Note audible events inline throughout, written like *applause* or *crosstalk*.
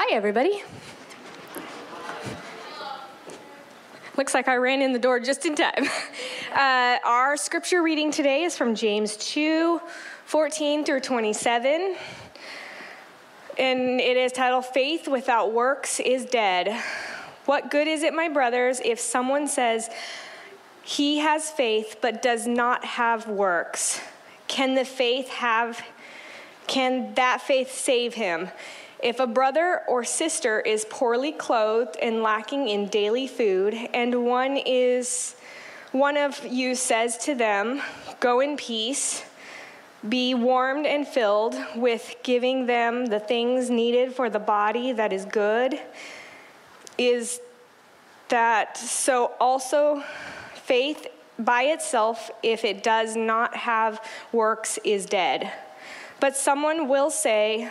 Hi, everybody. Looks like I ran in the door just in time. *laughs* Uh, our scripture reading today is from James 2 14 through 27. And it is titled Faith Without Works is Dead. What good is it, my brothers, if someone says he has faith but does not have works? Can the faith have, can that faith save him? If a brother or sister is poorly clothed and lacking in daily food, and one is one of you says to them, Go in peace, be warmed and filled with giving them the things needed for the body that is good, is that so also faith by itself, if it does not have works, is dead. But someone will say,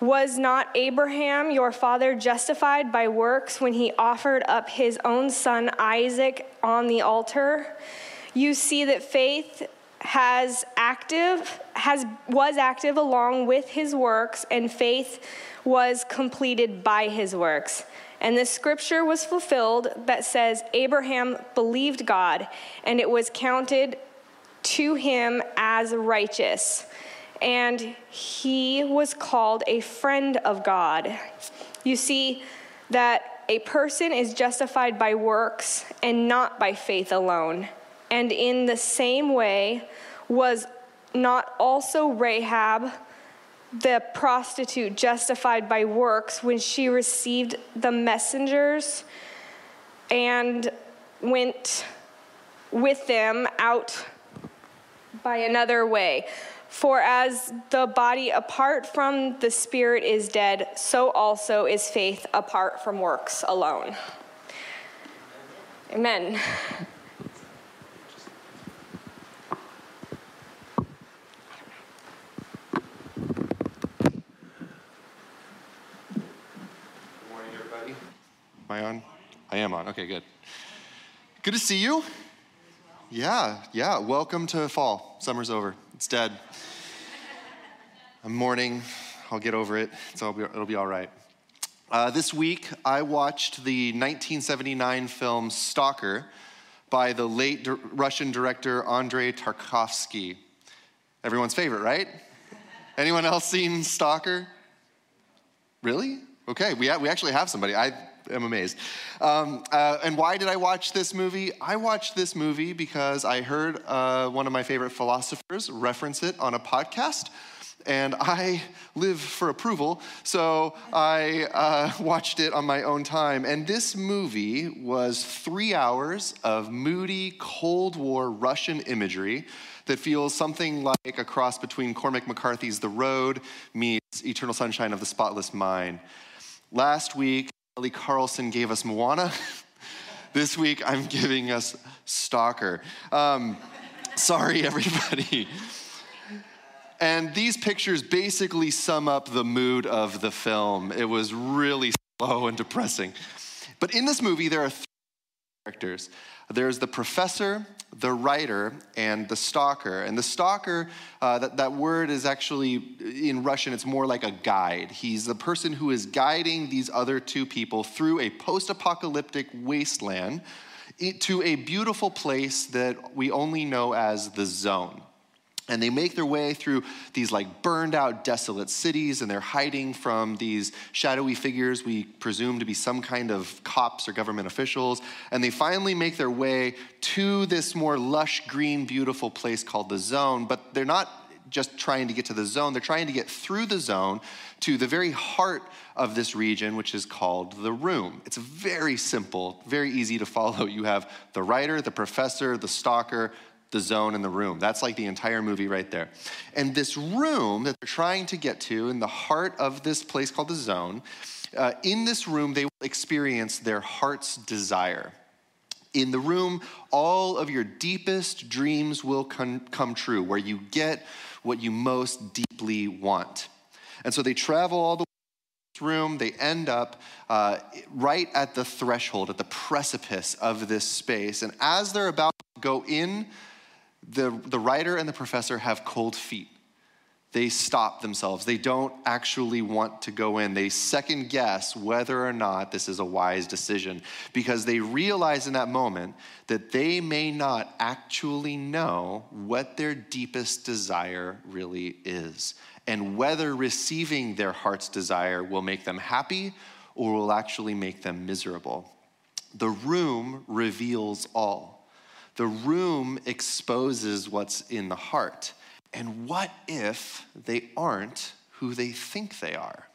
Was not Abraham, your father, justified by works when he offered up his own son Isaac on the altar? You see that faith has active has was active along with his works and faith was completed by his works. And the scripture was fulfilled that says Abraham believed God and it was counted to him as righteous. And he was called a friend of God. You see that a person is justified by works and not by faith alone. And in the same way, was not also Rahab, the prostitute, justified by works when she received the messengers and went with them out by another way. For as the body apart from the spirit is dead, so also is faith apart from works alone. Amen. Good morning, everybody. Am I on? I am on. Okay, good. Good to see you. Yeah, yeah. Welcome to fall. Summer's over. It's dead. I'm mourning. I'll get over it. It's all, it'll be all right. Uh, this week, I watched the 1979 film Stalker by the late Russian director Andrei Tarkovsky. Everyone's favorite, right? Anyone else seen Stalker? Really? Okay, we, ha- we actually have somebody. I am amazed. Um, uh, and why did I watch this movie? I watched this movie because I heard uh, one of my favorite philosophers reference it on a podcast. And I live for approval, so I uh, watched it on my own time. And this movie was three hours of moody Cold War Russian imagery that feels something like a cross between Cormac McCarthy's The Road meets Eternal Sunshine of the Spotless Mind. Last week, Ellie Carlson gave us Moana. *laughs* this week, I'm giving us Stalker. Um, sorry, everybody. And these pictures basically sum up the mood of the film. It was really slow and depressing. But in this movie, there are three characters there's the professor, the writer, and the stalker. And the stalker, uh, that, that word is actually in Russian, it's more like a guide. He's the person who is guiding these other two people through a post apocalyptic wasteland to a beautiful place that we only know as the zone. And they make their way through these like burned out, desolate cities, and they're hiding from these shadowy figures we presume to be some kind of cops or government officials. And they finally make their way to this more lush, green, beautiful place called the zone. But they're not just trying to get to the zone, they're trying to get through the zone to the very heart of this region, which is called the room. It's very simple, very easy to follow. You have the writer, the professor, the stalker, the zone and the room. That's like the entire movie right there. And this room that they're trying to get to in the heart of this place called the zone Uh, in this room, they will experience their heart's desire. In the room, all of your deepest dreams will come, come true, where you get what you most deeply want. And so they travel all the way to this room. They end up uh, right at the threshold, at the precipice of this space. And as they're about to go in, the, the writer and the professor have cold feet they stop themselves. They don't actually want to go in. They second guess whether or not this is a wise decision because they realize in that moment that they may not actually know what their deepest desire really is and whether receiving their heart's desire will make them happy or will actually make them miserable. The room reveals all. The room exposes what's in the heart. And what if they aren't who they think they are?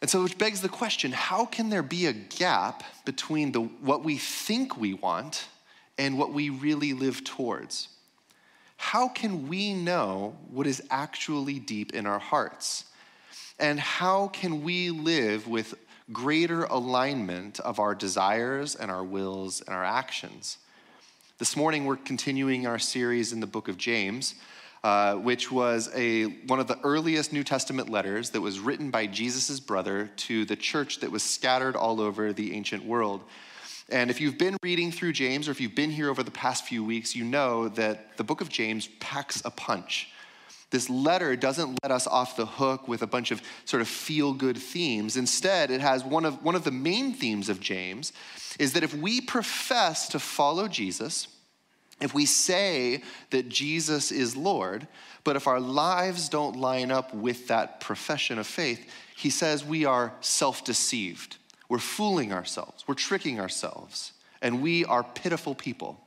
And so, which begs the question how can there be a gap between the, what we think we want and what we really live towards? How can we know what is actually deep in our hearts? And how can we live with greater alignment of our desires and our wills and our actions? This morning, we're continuing our series in the book of James, uh, which was a, one of the earliest New Testament letters that was written by Jesus' brother to the church that was scattered all over the ancient world. And if you've been reading through James, or if you've been here over the past few weeks, you know that the book of James packs a punch. This letter doesn't let us off the hook with a bunch of sort of feel good themes. Instead, it has one of, one of the main themes of James is that if we profess to follow Jesus, if we say that Jesus is Lord, but if our lives don't line up with that profession of faith, he says we are self deceived. We're fooling ourselves, we're tricking ourselves, and we are pitiful people.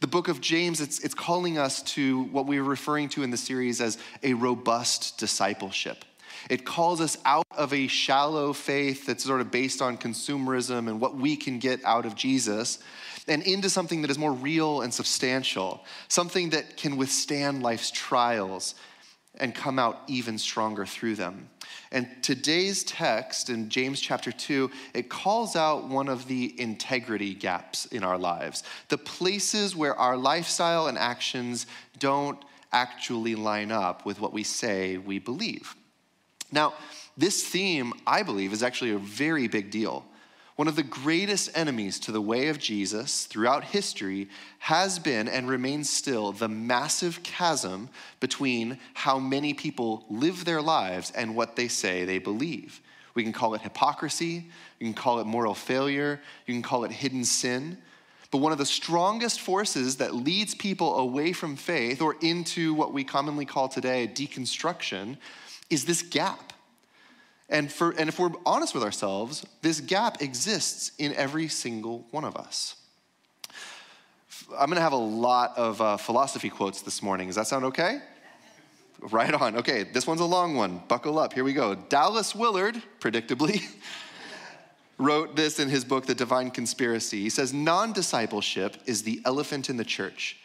The book of James, it's, it's calling us to what we are referring to in the series as a robust discipleship. It calls us out of a shallow faith that's sort of based on consumerism and what we can get out of Jesus and into something that is more real and substantial, something that can withstand life's trials and come out even stronger through them. And today's text in James chapter 2, it calls out one of the integrity gaps in our lives, the places where our lifestyle and actions don't actually line up with what we say we believe. Now, this theme, I believe, is actually a very big deal. One of the greatest enemies to the way of Jesus throughout history has been and remains still the massive chasm between how many people live their lives and what they say they believe. We can call it hypocrisy, you can call it moral failure, you can call it hidden sin. But one of the strongest forces that leads people away from faith or into what we commonly call today deconstruction is this gap. And, for, and if we're honest with ourselves, this gap exists in every single one of us. I'm going to have a lot of uh, philosophy quotes this morning. Does that sound okay? Right on. Okay, this one's a long one. Buckle up. Here we go. Dallas Willard, predictably, *laughs* wrote this in his book, The Divine Conspiracy. He says, Non discipleship is the elephant in the church.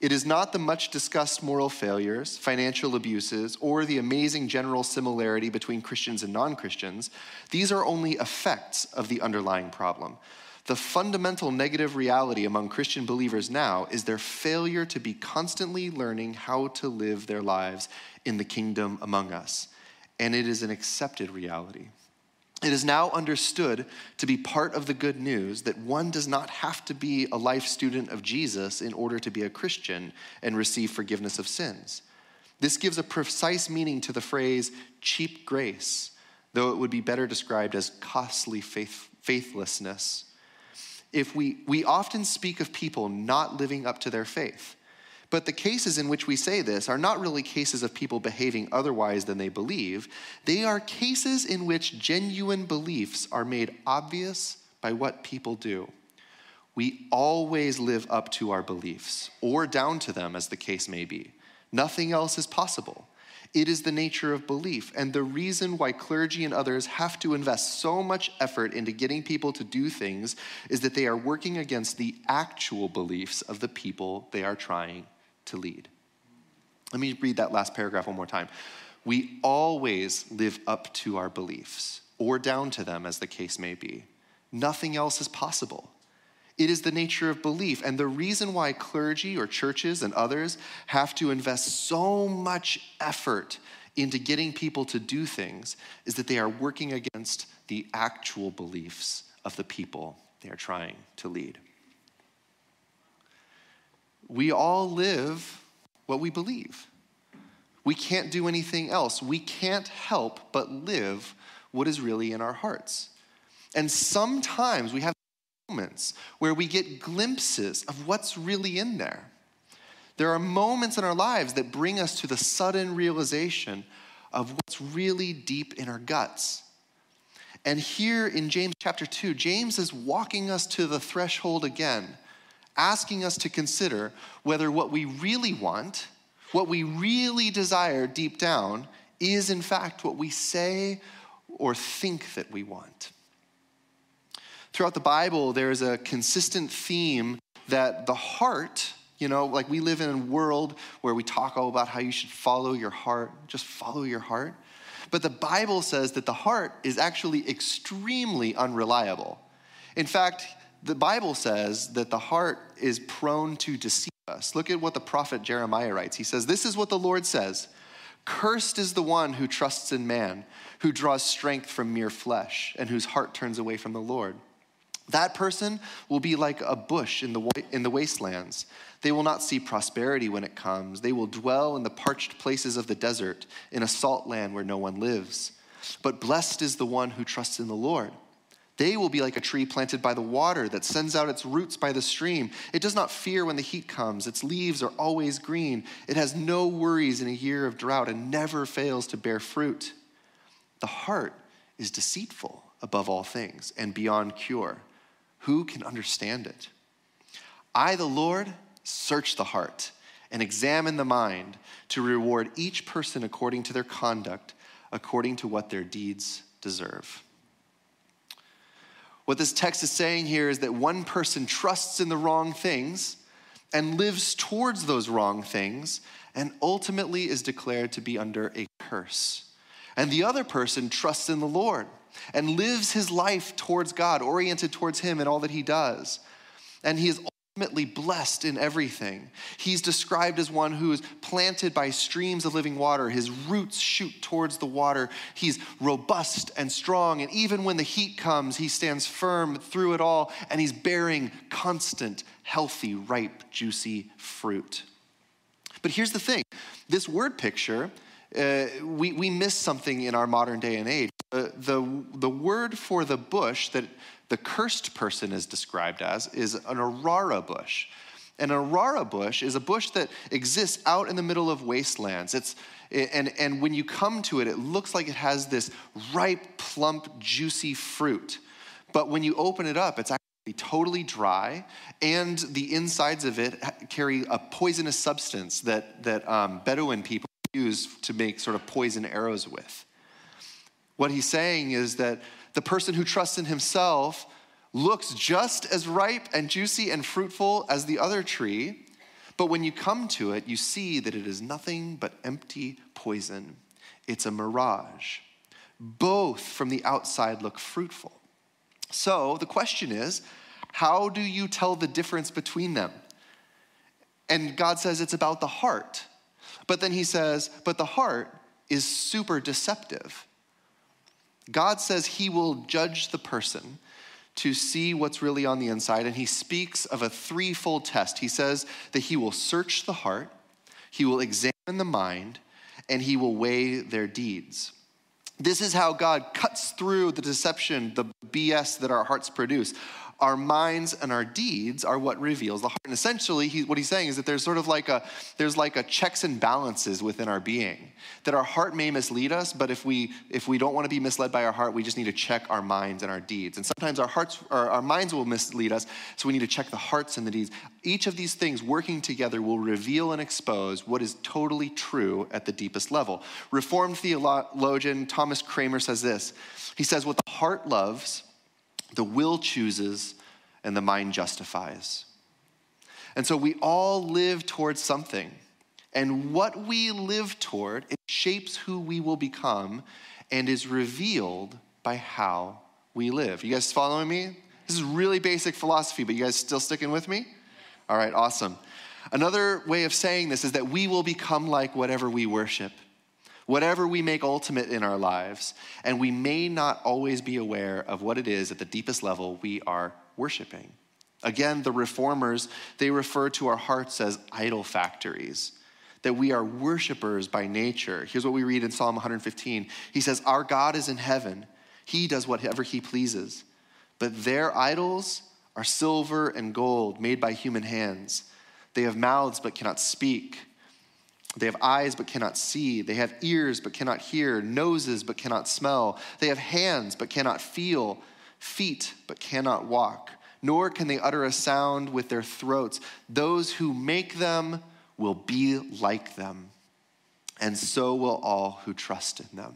It is not the much discussed moral failures, financial abuses, or the amazing general similarity between Christians and non Christians. These are only effects of the underlying problem. The fundamental negative reality among Christian believers now is their failure to be constantly learning how to live their lives in the kingdom among us. And it is an accepted reality. It is now understood to be part of the good news that one does not have to be a life student of Jesus in order to be a Christian and receive forgiveness of sins. This gives a precise meaning to the phrase cheap grace, though it would be better described as costly faith, faithlessness. If we, we often speak of people not living up to their faith. But the cases in which we say this are not really cases of people behaving otherwise than they believe. They are cases in which genuine beliefs are made obvious by what people do. We always live up to our beliefs, or down to them, as the case may be. Nothing else is possible. It is the nature of belief, and the reason why clergy and others have to invest so much effort into getting people to do things is that they are working against the actual beliefs of the people they are trying to lead. Let me read that last paragraph one more time. we always live up to our beliefs or down to them, as the case may be. Nothing else is possible. It is the nature of belief. And the reason why clergy or churches and others have to invest so much effort into getting people to do things is that they are working against the actual beliefs of the people they are trying to lead. We all live what we believe. We can't do anything else. We can't help but live what is really in our hearts. And sometimes we have moments where we get glimpses of what's really in there. There are moments in our lives that bring us to the sudden realization of what's really deep in our guts. And here in James chapter 2, James is walking us to the threshold again, asking us to consider whether what we really want, what we really desire deep down, is in fact what we say or think that we want. Throughout the Bible, there's a consistent theme that the heart, you know, like we live in a world where we talk all about how you should follow your heart, just follow your heart. But the Bible says that the heart is actually extremely unreliable. In fact, the Bible says that the heart is prone to deceive us. Look at what the prophet Jeremiah writes. He says, This is what the Lord says Cursed is the one who trusts in man, who draws strength from mere flesh, and whose heart turns away from the Lord. That person will be like a bush in the, in the wastelands. They will not see prosperity when it comes. They will dwell in the parched places of the desert, in a salt land where no one lives. But blessed is the one who trusts in the Lord. They will be like a tree planted by the water that sends out its roots by the stream. It does not fear when the heat comes. Its leaves are always green. It has no worries in a year of drought and never fails to bear fruit. The heart is deceitful above all things and beyond cure. Who can understand it? I, the Lord, search the heart and examine the mind to reward each person according to their conduct, according to what their deeds deserve. What this text is saying here is that one person trusts in the wrong things and lives towards those wrong things and ultimately is declared to be under a curse. And the other person trusts in the Lord and lives his life towards God, oriented towards Him in all that he does. And he is ultimately blessed in everything. He's described as one who is planted by streams of living water. His roots shoot towards the water. He's robust and strong. And even when the heat comes, he stands firm through it all. And he's bearing constant, healthy, ripe, juicy fruit. But here's the thing this word picture uh, we, we miss something in our modern day and age. Uh, the, the word for the bush that the cursed person is described as is an arara bush. An arara bush is a bush that exists out in the middle of wastelands. It's, and, and when you come to it, it looks like it has this ripe, plump, juicy fruit. But when you open it up, it's actually totally dry, and the insides of it carry a poisonous substance that, that um, Bedouin people use to make sort of poison arrows with. What he's saying is that the person who trusts in himself looks just as ripe and juicy and fruitful as the other tree, but when you come to it, you see that it is nothing but empty poison. It's a mirage. Both from the outside look fruitful. So the question is how do you tell the difference between them? And God says it's about the heart. But then he says, but the heart is super deceptive. God says he will judge the person to see what's really on the inside, and he speaks of a threefold test. He says that he will search the heart, he will examine the mind, and he will weigh their deeds. This is how God cuts through the deception, the BS that our hearts produce our minds and our deeds are what reveals the heart. And essentially, he, what he's saying is that there's sort of like a there's like a checks and balances within our being. That our heart may mislead us, but if we if we don't want to be misled by our heart, we just need to check our minds and our deeds. And sometimes our hearts or our minds will mislead us, so we need to check the hearts and the deeds. Each of these things working together will reveal and expose what is totally true at the deepest level. Reformed theologian Thomas Cranmer says this. He says, "What the heart loves." The will chooses and the mind justifies. And so we all live towards something. And what we live toward, it shapes who we will become and is revealed by how we live. You guys following me? This is really basic philosophy, but you guys still sticking with me? All right, awesome. Another way of saying this is that we will become like whatever we worship, whatever we make ultimate in our lives, and we may not always be aware of what it is at the deepest level we are worshiping. Again, the reformers, they refer to our hearts as idol factories, that we are worshipers by nature. Here's what we read in Psalm 115. He says, Our God is in heaven, He does whatever He pleases. But their idols are silver and gold made by human hands. They have mouths but cannot speak. They have eyes but cannot see. They have ears but cannot hear, noses but cannot smell. They have hands but cannot feel, feet but cannot walk nor can they utter a sound with their throats. Those who make them will be like them, and so will all who trust in them.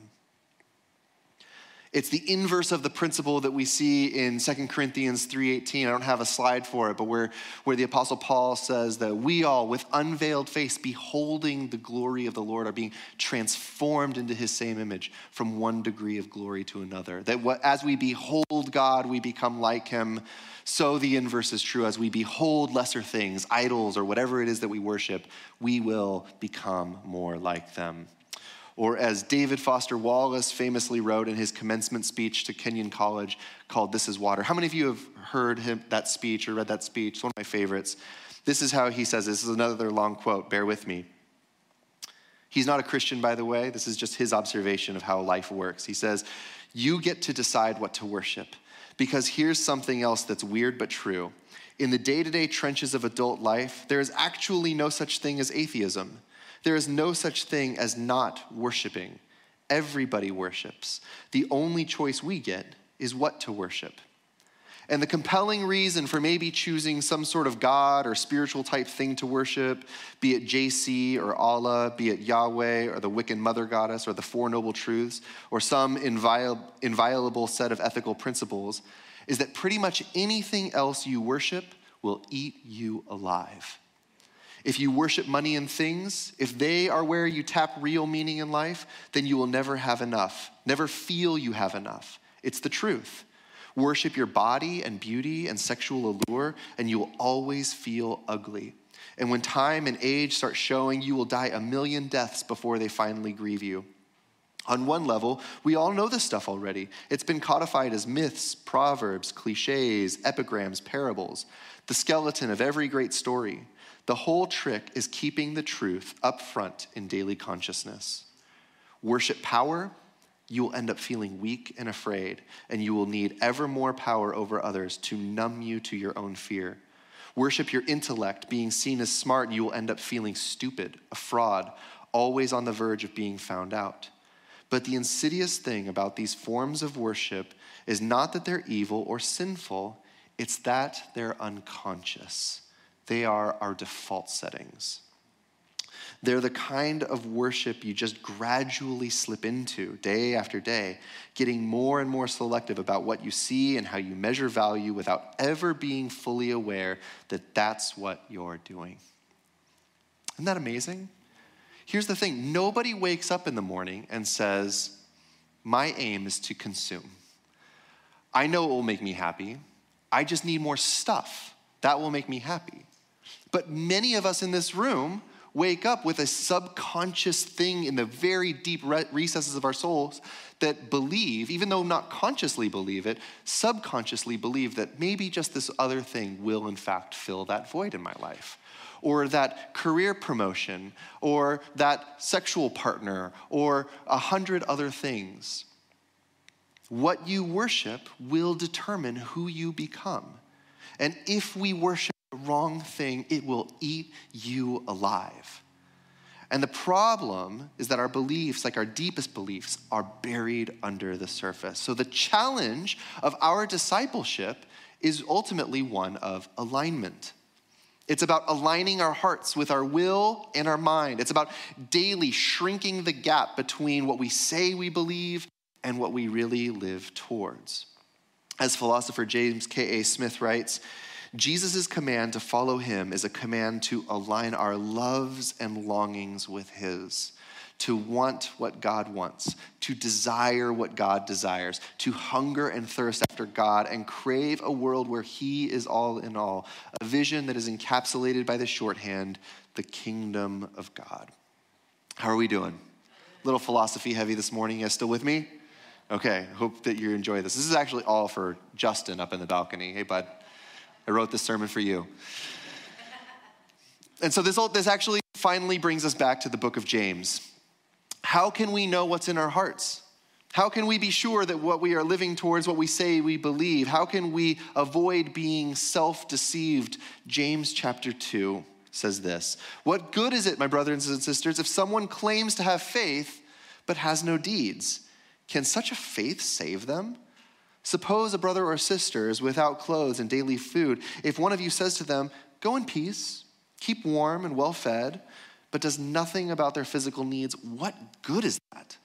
It's the inverse of the principle that we see in 2 Corinthians 3:18. I don't have a slide for it, but where, where the apostle Paul says that we all with unveiled face beholding the glory of the Lord are being transformed into his same image from one degree of glory to another. That what, as we behold God, we become like him. So the inverse is true. As we behold lesser things, idols or whatever it is that we worship, we will become more like them. Or as David Foster Wallace famously wrote in his commencement speech to Kenyon College called This is Water. How many of you have heard him, that speech or read that speech? It's one of my favorites. This is how he says this is another long quote. Bear with me. He's not a Christian, by the way. This is just his observation of how life works. He says, You get to decide what to worship. Because here's something else that's weird but true. In the day to day trenches of adult life, there is actually no such thing as atheism. There is no such thing as not worshiping. Everybody worships. The only choice we get is what to worship. And the compelling reason for maybe choosing some sort of God or spiritual type thing to worship, be it JC or Allah, be it Yahweh or the Wiccan mother goddess or the Four Noble Truths, or some inviolable set of ethical principles, is that pretty much anything else you worship will eat you alive. If you worship money and things, if they are where you tap real meaning in life, then you will never have enough, never feel you have enough. It's the truth. Worship your body and beauty and sexual allure, and you will always feel ugly. And when time and age start showing, you will die a million deaths before they finally grieve you. On one level, we all know this stuff already. It's been codified as myths, proverbs, cliches, epigrams, parables, the skeleton of every great story. The whole trick is keeping the truth up front in daily consciousness. Worship power, you will end up feeling weak and afraid, and you will need ever more power over others to numb you to your own fear. Worship your intellect, being seen as smart, you will end up feeling stupid, a fraud, always on the verge of being found out. But the insidious thing about these forms of worship is not that they're evil or sinful, it's that they're unconscious. They are our default settings. They're the kind of worship you just gradually slip into day after day, getting more and more selective about what you see and how you measure value without ever being fully aware that that's what you're doing. Isn't that amazing? Here's the thing nobody wakes up in the morning and says, My aim is to consume. I know it will make me happy. I just need more stuff. That will make me happy. But many of us in this room wake up with a subconscious thing in the very deep recesses of our souls that believe, even though not consciously believe it, subconsciously believe that maybe just this other thing will in fact fill that void in my life. Or that career promotion, or that sexual partner, or a hundred other things. What you worship will determine who you become. And if we worship wrong thing, it will eat you alive. And the problem is that our beliefs, like our deepest beliefs, are buried under the surface. So the challenge of our discipleship is ultimately one of alignment. It's about aligning our hearts with our will and our mind. It's about daily shrinking the gap between what we say we believe and what we really live towards. As philosopher James K.A. Smith writes, Jesus' command to follow him is a command to align our loves and longings with his, to want what God wants, to desire what God desires, to hunger and thirst after God and crave a world where he is all in all, a vision that is encapsulated by the shorthand, the kingdom of God. How are we doing? Little philosophy heavy this morning. You guys still with me? Okay, hope that you enjoy this. This is actually all for Justin up in the balcony. Hey, bud. I wrote this sermon for you. And so this, all, this actually finally brings us back to the book of James. How can we know what's in our hearts? How can we be sure that what we are living towards, what we say we believe? How can we avoid being self deceived? James chapter 2 says this What good is it, my brothers and sisters, if someone claims to have faith but has no deeds? Can such a faith save them? Suppose a brother or sister is without clothes and daily food. If one of you says to them, Go in peace, keep warm and well fed, but does nothing about their physical needs, what good is that?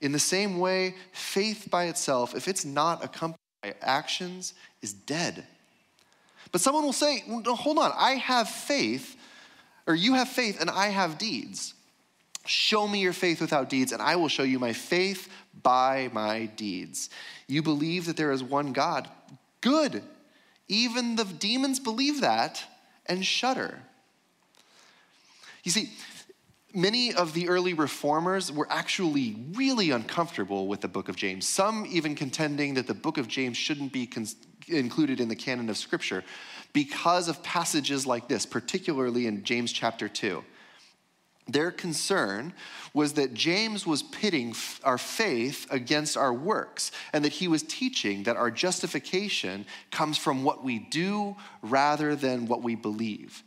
In the same way, faith by itself, if it's not accompanied by actions, is dead. But someone will say, well, Hold on, I have faith, or you have faith, and I have deeds. Show me your faith without deeds, and I will show you my faith by my deeds. You believe that there is one God. Good. Even the demons believe that and shudder. You see, many of the early reformers were actually really uncomfortable with the book of James, some even contending that the book of James shouldn't be con- included in the canon of Scripture because of passages like this, particularly in James chapter 2. Their concern was that James was pitting our faith against our works, and that he was teaching that our justification comes from what we do rather than what we believe.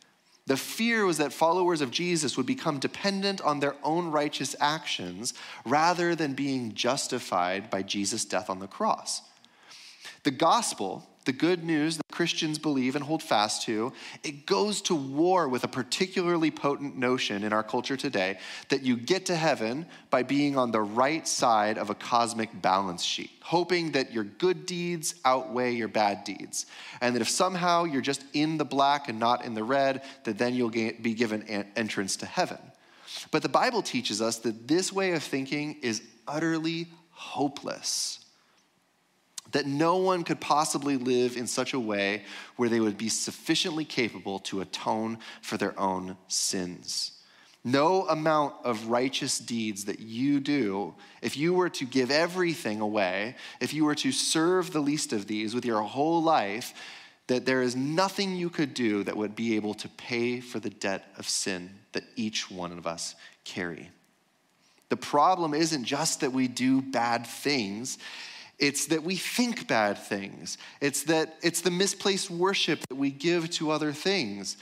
The fear was that followers of Jesus would become dependent on their own righteous actions rather than being justified by Jesus' death on the cross. The gospel the good news that Christians believe and hold fast to, it goes to war with a particularly potent notion in our culture today that you get to heaven by being on the right side of a cosmic balance sheet, hoping that your good deeds outweigh your bad deeds. And that if somehow you're just in the black and not in the red, that then you'll be given entrance to heaven. But the Bible teaches us that this way of thinking is utterly hopeless that no one could possibly live in such a way where they would be sufficiently capable to atone for their own sins. No amount of righteous deeds that you do, if you were to give everything away, if you were to serve the least of these with your whole life, that there is nothing you could do that would be able to pay for the debt of sin that each one of us carry. The problem isn't just that we do bad things, it's that we think bad things. It's that it's the misplaced worship that we give to other things.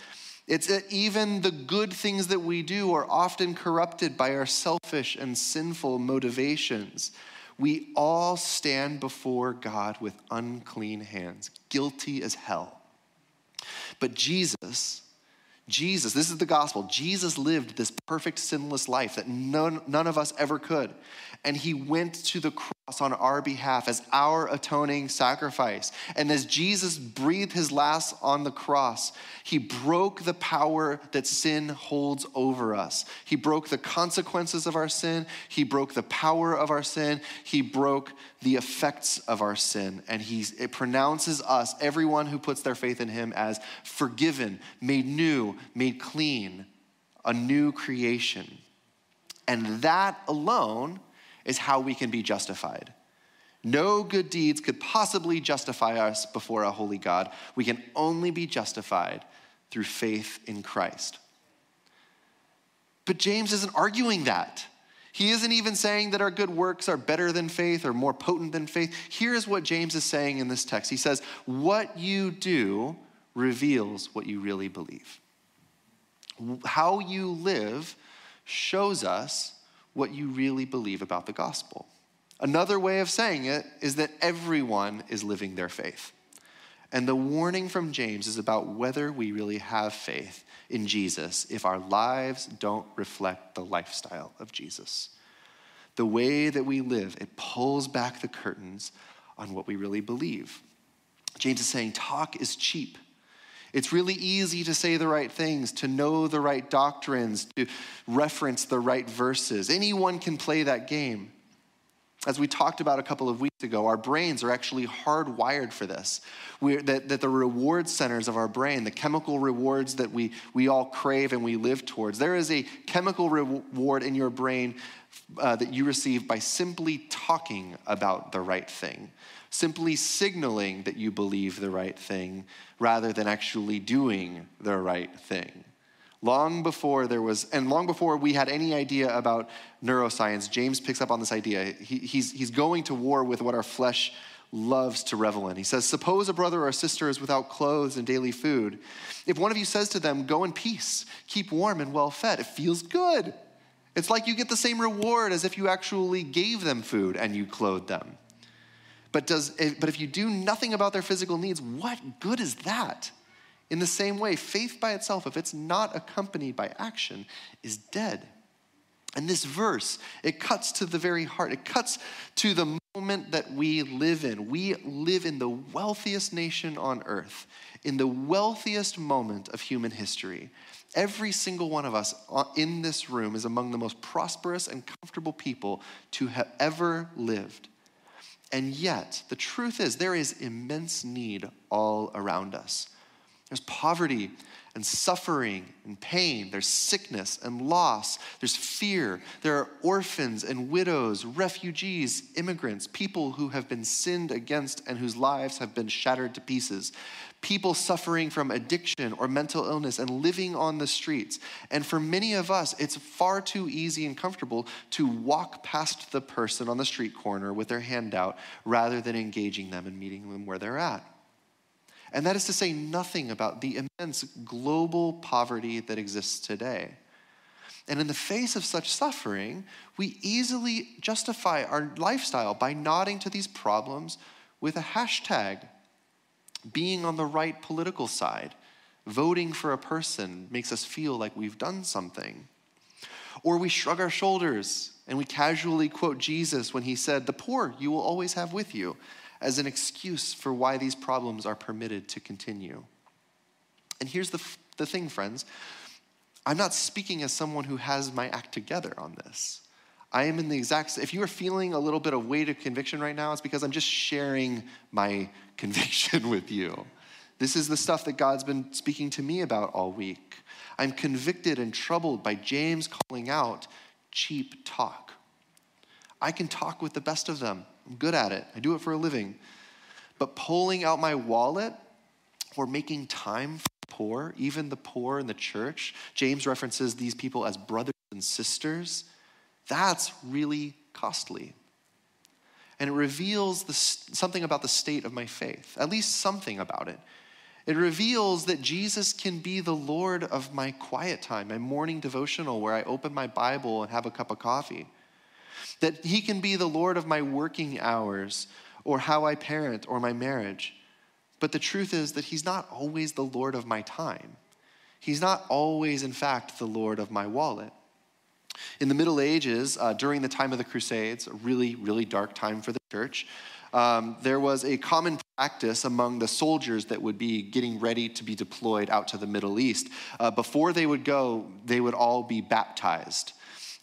It's that even the good things that we do are often corrupted by our selfish and sinful motivations. We all stand before God with unclean hands, guilty as hell. But Jesus, Jesus, this is the gospel. Jesus lived this perfect, sinless life that none, none of us ever could. And he went to the cross on our behalf as our atoning sacrifice. And as Jesus breathed his last on the cross, he broke the power that sin holds over us. He broke the consequences of our sin, he broke the power of our sin, he broke the effects of our sin. And he it pronounces us, everyone who puts their faith in him, as forgiven, made new, made clean, a new creation. And that alone is how we can be justified. No good deeds could possibly justify us before a holy God. We can only be justified through faith in Christ. But James isn't arguing that. He isn't even saying that our good works are better than faith or more potent than faith. Here's what James is saying in this text He says, What you do reveals what you really believe. How you live shows us what you really believe about the gospel. Another way of saying it is that everyone is living their faith. And the warning from James is about whether we really have faith in Jesus if our lives don't reflect the lifestyle of Jesus. The way that we live, it pulls back the curtains on what we really believe. James is saying talk is cheap. It's really easy to say the right things, to know the right doctrines, to reference the right verses. Anyone can play that game. As we talked about a couple of weeks ago, our brains are actually hardwired for this. We're, that, that the reward centers of our brain, the chemical rewards that we, we all crave and we live towards, there is a chemical reward in your brain uh, that you receive by simply talking about the right thing, simply signaling that you believe the right thing rather than actually doing the right thing. Long before there was, and long before we had any idea about neuroscience, James picks up on this idea. He, he's, he's going to war with what our flesh loves to revel in. He says, Suppose a brother or a sister is without clothes and daily food. If one of you says to them, Go in peace, keep warm and well fed, it feels good. It's like you get the same reward as if you actually gave them food and you clothed them. But, does, eh, but if you do nothing about their physical needs, what good is that? In the same way, faith by itself, if it's not accompanied by action, is dead. And this verse, it cuts to the very heart. It cuts to the moment that we live in. We live in the wealthiest nation on earth, in the wealthiest moment of human history. Every single one of us uh, in this room is among the most prosperous and comfortable people to have ever lived. And yet, the truth is, there is immense need all around us. There's poverty and suffering and pain. There's sickness and loss. There's fear. There are orphans and widows, refugees, immigrants, people who have been sinned against and whose lives have been shattered to pieces. People suffering from addiction or mental illness and living on the streets. And for many of us, it's far too easy and comfortable to walk past the person on the street corner with their hand out rather than engaging them and meeting them where they're at. And that is to say nothing about the immense global poverty that exists today. And in the face of such suffering, we easily justify our lifestyle by nodding to these problems with a hashtag. Being on the right political side, voting for a person makes us feel like we've done something. Or we shrug our shoulders and we casually quote Jesus when he said, The poor you will always have with you, as an excuse for why these problems are permitted to continue. And here's the, the thing, friends I'm not speaking as someone who has my act together on this. I am in the exact, if you are feeling a little bit of weight of conviction right now, it's because I'm just sharing my *laughs* conviction with you. This is the stuff that God's been speaking to me about all week. I'm convicted and troubled by James calling out cheap talk. I can talk with the best of them. I'm good at it. I do it for a living. But pulling out my wallet or making time for the poor, even the poor in the church, James references these people as brothers and sisters. That's really costly. And it reveals the, something about the state of my faith, at least something about it. It reveals that Jesus can be the Lord of my quiet time, my morning devotional where I open my Bible and have a cup of coffee that He can be the Lord of my working hours or how I parent or my marriage. But the truth is that He's not always the Lord of my time. He's not always, in fact, the Lord of my wallet. In the Middle Ages, uh, during the time of the Crusades, a really, really dark time for the church, um, there was a common practice among the soldiers that would be getting ready to be deployed out to the Middle East. Uh, before they would go, they would all be baptized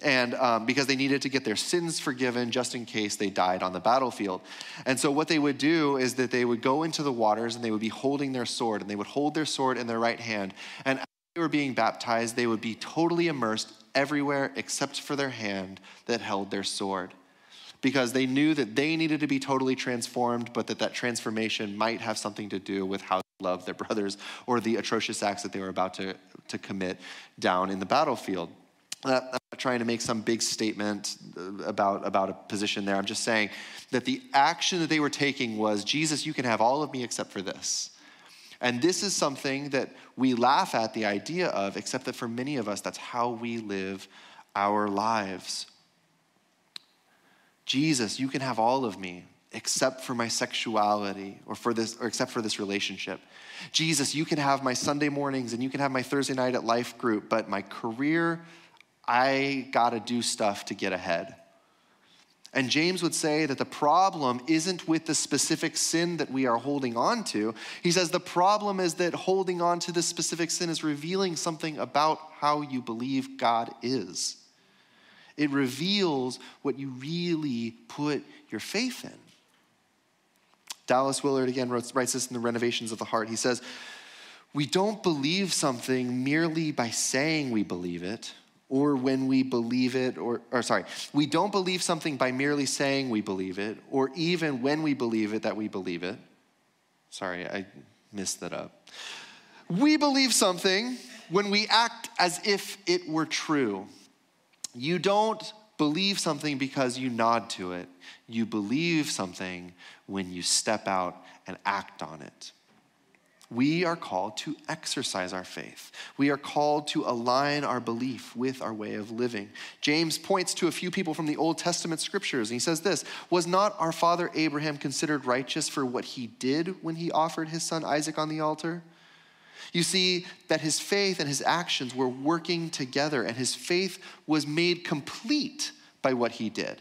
and um, because they needed to get their sins forgiven just in case they died on the battlefield. And so what they would do is that they would go into the waters and they would be holding their sword, and they would hold their sword in their right hand. And as they were being baptized, they would be totally immersed everywhere except for their hand that held their sword. Because they knew that they needed to be totally transformed, but that that transformation might have something to do with how they love their brothers or the atrocious acts that they were about to, to commit down in the battlefield. Uh, I'm not trying to make some big statement uh, about, about a position there. I'm just saying that the action that they were taking was Jesus, you can have all of me except for this. And this is something that we laugh at the idea of, except that for many of us, that's how we live our lives. Jesus, you can have all of me except for my sexuality or for this or except for this relationship. Jesus, you can have my Sunday mornings and you can have my Thursday night at life group, but my career I got to do stuff to get ahead. And James would say that the problem isn't with the specific sin that we are holding on to. He says the problem is that holding on to this specific sin is revealing something about how you believe God is. It reveals what you really put your faith in. Dallas Willard again writes, writes this in the Renovations of the Heart. He says, We don't believe something merely by saying we believe it or when we believe it, or, or sorry, we don't believe something by merely saying we believe it, or even when we believe it that we believe it. Sorry, I messed that up. We believe something when we act as if it were true. You don't believe something because you nod to it. You believe something when you step out and act on it we are called to exercise our faith. We are called to align our belief with our way of living. James points to a few people from the Old Testament scriptures, and he says this Was not our father Abraham considered righteous for what he did when he offered his son Isaac on the altar? You see that his faith and his actions were working together, and his faith was made complete by what he did.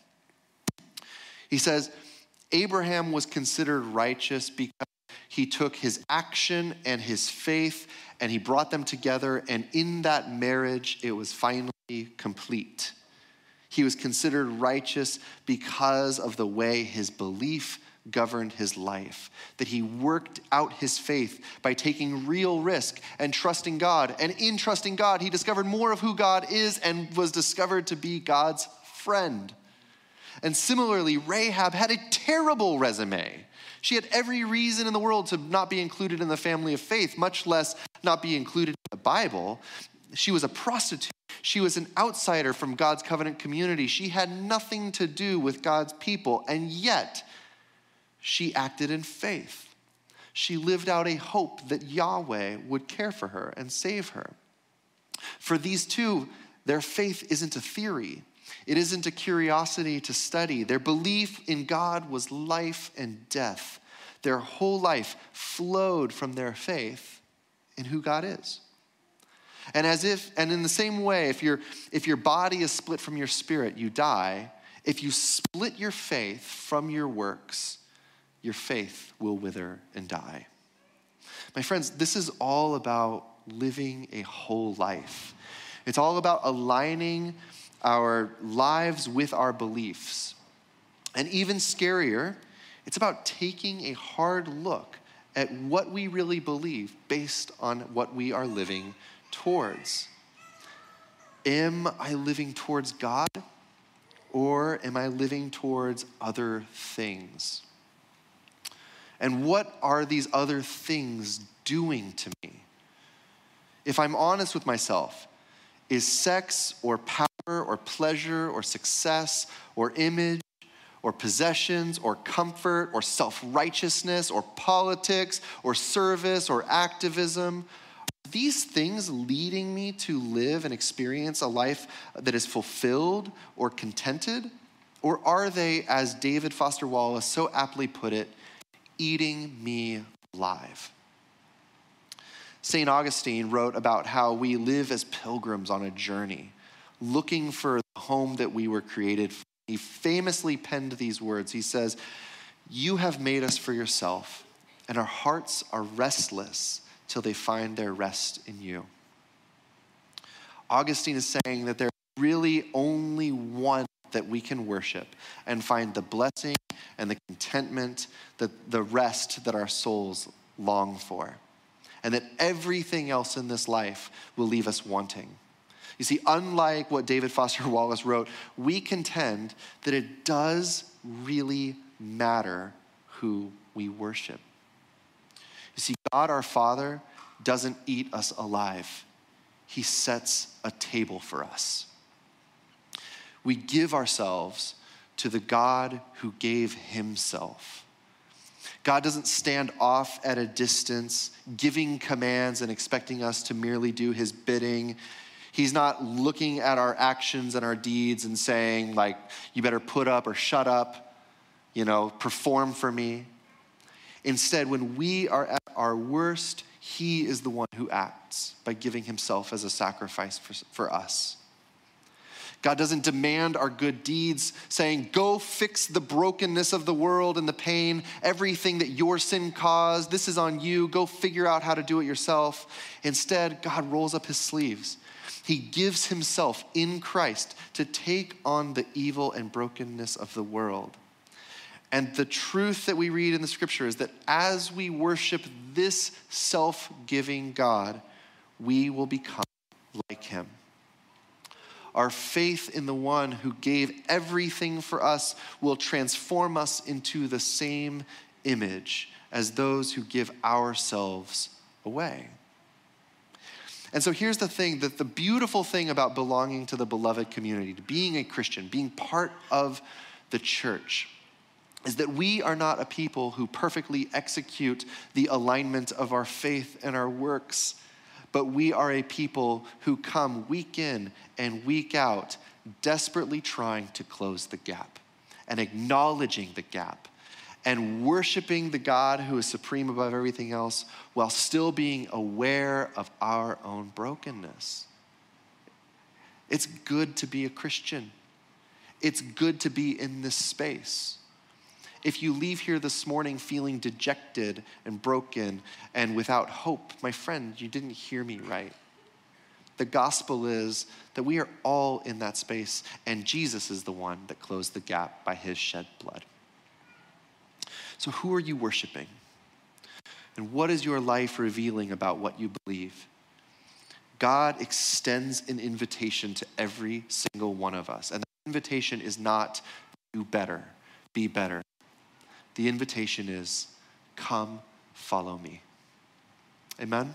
He says, Abraham was considered righteous because he took his action and his faith and he brought them together, and in that marriage, it was finally complete. He was considered righteous because of the way his belief governed his life, that he worked out his faith by taking real risk and trusting God. And in trusting God, he discovered more of who God is and was discovered to be God's friend. And similarly, Rahab had a terrible resume. She had every reason in the world to not be included in the family of faith, much less not be included in the Bible. She was a prostitute. She was an outsider from God's covenant community. She had nothing to do with God's people, and yet she acted in faith. She lived out a hope that Yahweh would care for her and save her. For these two, their faith isn't a theory, it isn't a curiosity to study. Their belief in God was life and death. Their whole life flowed from their faith in who God is. And as if, and in the same way, if, your if your body is split from your spirit, you die. If you split your faith from your works, your faith will wither and die. My friends, this is all about living a whole life. It's all about aligning our lives with our beliefs. And even scarier, it's about taking a hard look at what we really believe based on what we are living towards. Am I living towards God or am I living towards other things? And what are these other things doing to me? If I'm honest with myself, is sex or power or pleasure or success or image or possessions or comfort or self righteousness or politics or service or activism? Are these things leading me to live and experience a life that is fulfilled or contented? Or are they, as David Foster Wallace so aptly put it, eating me alive? St. Augustine wrote about how we live as pilgrims on a journey looking for the home that we were created for. He famously penned these words. He says, You have made us for yourself, and our hearts are restless till they find their rest in you. Augustine is saying that there's really only one that we can worship and find the blessing and the contentment, the, the rest that our souls long for. And that everything else in this life will leave us wanting. You see, unlike what David Foster *laughs* Wallace wrote, we contend that it does really matter who we worship. You see, God our Father doesn't eat us alive, He sets a table for us. We give ourselves to the God who gave himself. God doesn't stand off at a distance, giving commands and expecting us to merely do his bidding. He's not looking at our actions and our deeds and saying, like, you better put up or shut up, you know, perform for me. Instead, when we are at our worst, he is the one who acts by giving himself as a sacrifice for, for us. God doesn't demand our good deeds, saying, Go fix the brokenness of the world and the pain, everything that your sin caused. This is on you. Go figure out how to do it yourself. Instead, God rolls up his sleeves. He gives himself in Christ to take on the evil and brokenness of the world. And the truth that we read in the scripture is that as we worship this self giving God, we will become like him. Our faith in the one who gave everything for us will transform us into the same image as those who give ourselves away. And so here's the thing that the beautiful thing about belonging to the beloved community, to being a Christian, being part of the church, is that we are not a people who perfectly execute the alignment of our faith and our works but we are a people who come week in and week out, desperately trying to close the gap and acknowledging the gap and worshiping the God who is supreme above everything else while still being aware of our own brokenness. It's good to be a Christian. It's good to be in this space if you leave here this morning feeling dejected and broken and without hope, my friend, you didn't hear me right. The gospel is that we are all in that space, and Jesus is the one that closed the gap by his shed blood. So, who are you worshiping? And what is your life revealing about what you believe? God extends an invitation to every single one of us. And the invitation is not do better, be better. The invitation is come, follow me. Amen.